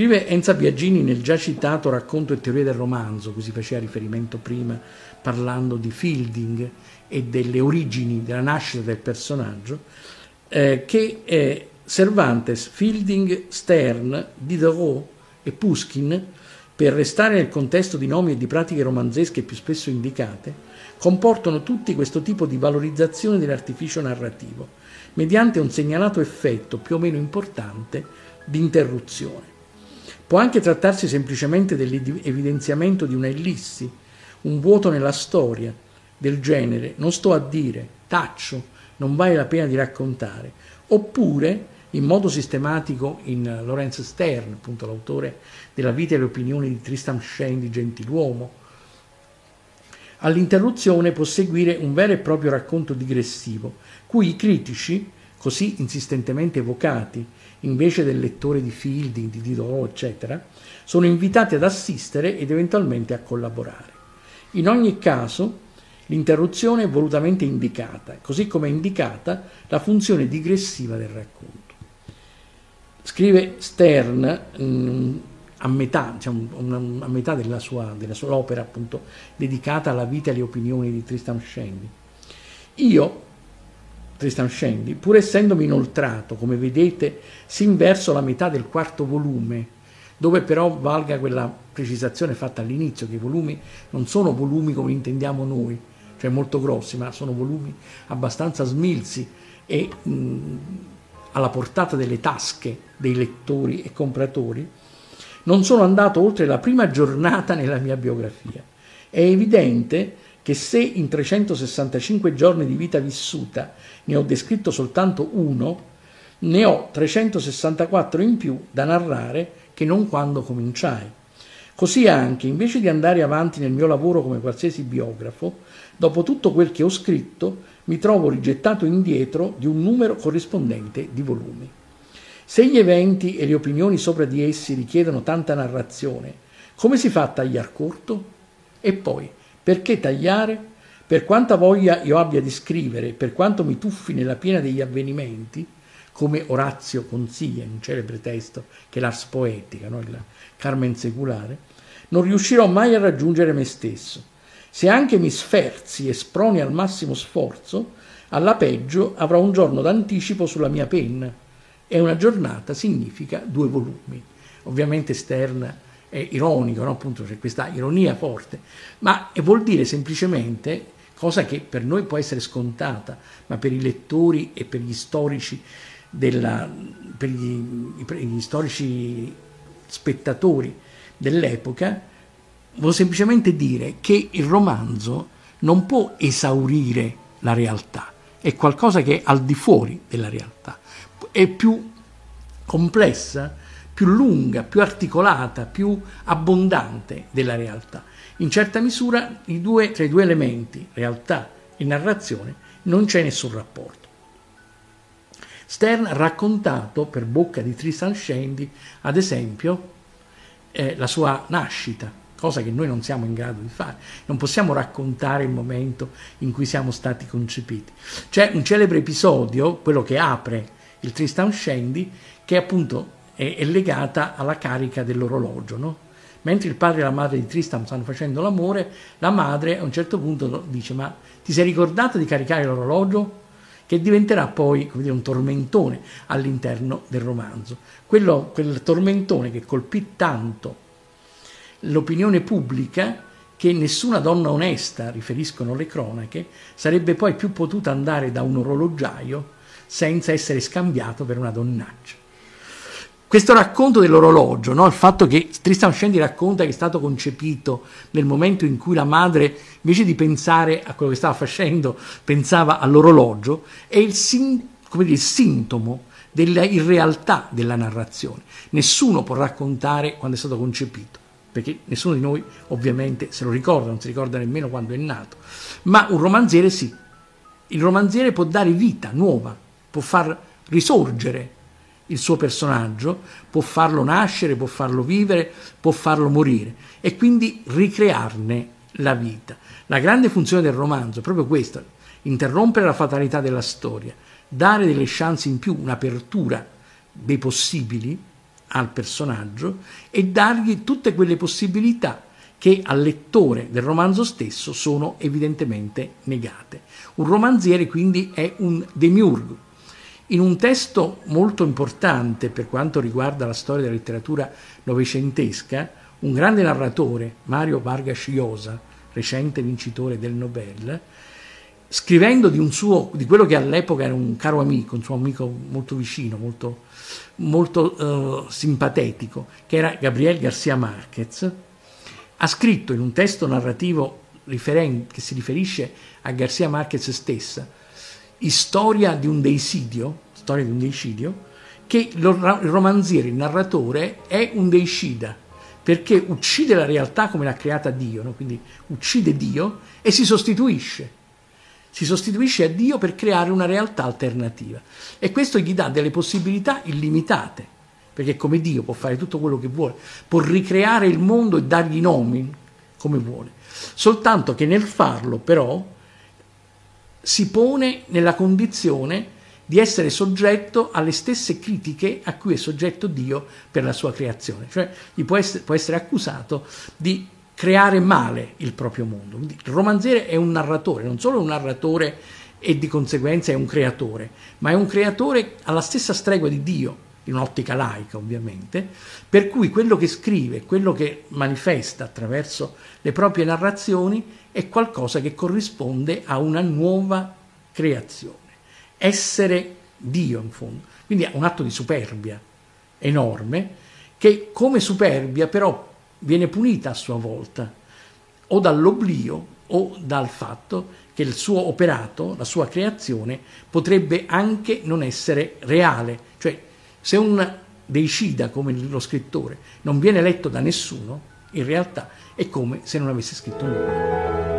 Scrive Enza Biagini nel già citato racconto e teoria del romanzo, cui si faceva riferimento prima parlando di Fielding e delle origini della nascita del personaggio, eh, che eh, Cervantes, Fielding, Stern, Diderot e Pushkin, per restare nel contesto di nomi e di pratiche romanzesche più spesso indicate, comportano tutti questo tipo di valorizzazione dell'artificio narrativo, mediante un segnalato effetto più o meno importante di interruzione. Può anche trattarsi semplicemente dell'evidenziamento di una ellissi, un vuoto nella storia, del genere, non sto a dire, taccio, non vale la pena di raccontare, oppure in modo sistematico in Lorenz Stern, appunto l'autore della vita e le opinioni di Tristan Shandy, Gentiluomo. All'interruzione può seguire un vero e proprio racconto digressivo, cui i critici, così insistentemente evocati, invece del lettore di Fielding, di Diderot, eccetera, sono invitati ad assistere ed eventualmente a collaborare. In ogni caso, l'interruzione è volutamente indicata, così come è indicata la funzione digressiva del racconto. Scrive Stern mh, mm, a metà, diciamo, a metà della, sua, della sua opera appunto dedicata alla vita e alle opinioni di Tristan Shandy. Io, Tristan Shandy, pur essendomi inoltrato, come vedete, sin verso la metà del quarto volume, dove però valga quella precisazione fatta all'inizio, che i volumi non sono volumi come intendiamo noi, cioè molto grossi, ma sono volumi abbastanza smilzi e mh, alla portata delle tasche dei lettori e compratori, non sono andato oltre la prima giornata nella mia biografia. È evidente che se in 365 giorni di vita vissuta ne ho descritto soltanto uno, ne ho 364 in più da narrare che non quando cominciai. Così anche, invece di andare avanti nel mio lavoro come qualsiasi biografo, dopo tutto quel che ho scritto, mi trovo rigettato indietro di un numero corrispondente di volumi. Se gli eventi e le opinioni sopra di essi richiedono tanta narrazione, come si fa a tagliar corto? E poi, perché tagliare? Per quanta voglia io abbia di scrivere, per quanto mi tuffi nella piena degli avvenimenti, come Orazio consiglia in un celebre testo che è l'Ars Poetica, no? il Carmen Seculare, non riuscirò mai a raggiungere me stesso. Se anche mi sferzi e sproni al massimo sforzo, alla peggio avrò un giorno d'anticipo sulla mia penna e una giornata significa due volumi. Ovviamente Stern è ironico, no? appunto c'è questa ironia forte, ma vuol dire semplicemente, cosa che per noi può essere scontata, ma per i lettori e per gli storici, della, per gli, per gli storici spettatori dell'epoca, vuol semplicemente dire che il romanzo non può esaurire la realtà, è qualcosa che è al di fuori della realtà, è più complessa, più lunga, più articolata, più abbondante della realtà. In certa misura i due, tra i due elementi, realtà e narrazione, non c'è nessun rapporto. Stern ha raccontato per bocca di Tristan Shandy, ad esempio, eh, la sua nascita, cosa che noi non siamo in grado di fare. Non possiamo raccontare il momento in cui siamo stati concepiti. C'è un celebre episodio, quello che apre il Tristan Shandy, che appunto è, è legata alla carica dell'orologio, no? Mentre il padre e la madre di Tristan stanno facendo l'amore, la madre a un certo punto dice: Ma ti sei ricordato di caricare l'orologio? Che diventerà poi dire, un tormentone all'interno del romanzo. Quello, quel tormentone che colpì tanto l'opinione pubblica che nessuna donna onesta, riferiscono le cronache, sarebbe poi più potuta andare da un orologiaio senza essere scambiato per una donnaccia. Questo racconto dell'orologio, no? il fatto che Tristan Shandy racconta che è stato concepito nel momento in cui la madre, invece di pensare a quello che stava facendo, pensava all'orologio, è il, sin- dire, il sintomo della irrealtà della narrazione. Nessuno può raccontare quando è stato concepito perché nessuno di noi ovviamente se lo ricorda, non si ricorda nemmeno quando è nato, ma un romanziere sì. Il romanziere può dare vita nuova, può far risorgere il suo personaggio, può farlo nascere, può farlo vivere, può farlo morire e quindi ricrearne la vita. La grande funzione del romanzo è proprio questa, interrompere la fatalità della storia, dare delle chance in più, un'apertura dei possibili al personaggio e dargli tutte quelle possibilità che al lettore del romanzo stesso sono evidentemente negate. Un romanziere quindi è un demiurgo. In un testo molto importante per quanto riguarda la storia della letteratura novecentesca, un grande narratore, Mario Vargas Llosa, recente vincitore del Nobel, scrivendo di, suo, di, quello che all'epoca era un caro amico, un suo amico molto vicino, molto, molto uh, simpatetico, che era Gabriel García Márquez, ha scritto in un testo narrativo che si riferisce a Garcia Marquez stessa, Storia di un deicidio, storia di un deicidio, che il romanziere, il narratore, è un deicida, perché uccide la realtà come l'ha creata Dio, no? quindi uccide Dio e si sostituisce. Si sostituisce a Dio per creare una realtà alternativa. E questo gli dà delle possibilità illimitate perché come Dio può fare tutto quello che vuole, può ricreare il mondo e dargli nomi come vuole, soltanto che nel farlo però si pone nella condizione di essere soggetto alle stesse critiche a cui è soggetto Dio per la sua creazione, cioè gli può essere, può essere accusato di creare male il proprio mondo. Quindi il romanziere è un narratore, non solo un narratore e di conseguenza è un creatore, ma è un creatore alla stessa stregua di Dio, in un'ottica laica ovviamente, per cui quello che scrive, quello che manifesta attraverso le proprie narrazioni è qualcosa che corrisponde a una nuova creazione, essere Dio in fondo. Quindi è un atto di superbia enorme che come superbia però viene punita a sua volta o dall'oblio o dal fatto che il suo operato, la sua creazione, potrebbe anche non essere reale, cioè se un deicida come lo scrittore non viene letto da nessuno, in realtà è come se non avesse scritto nulla.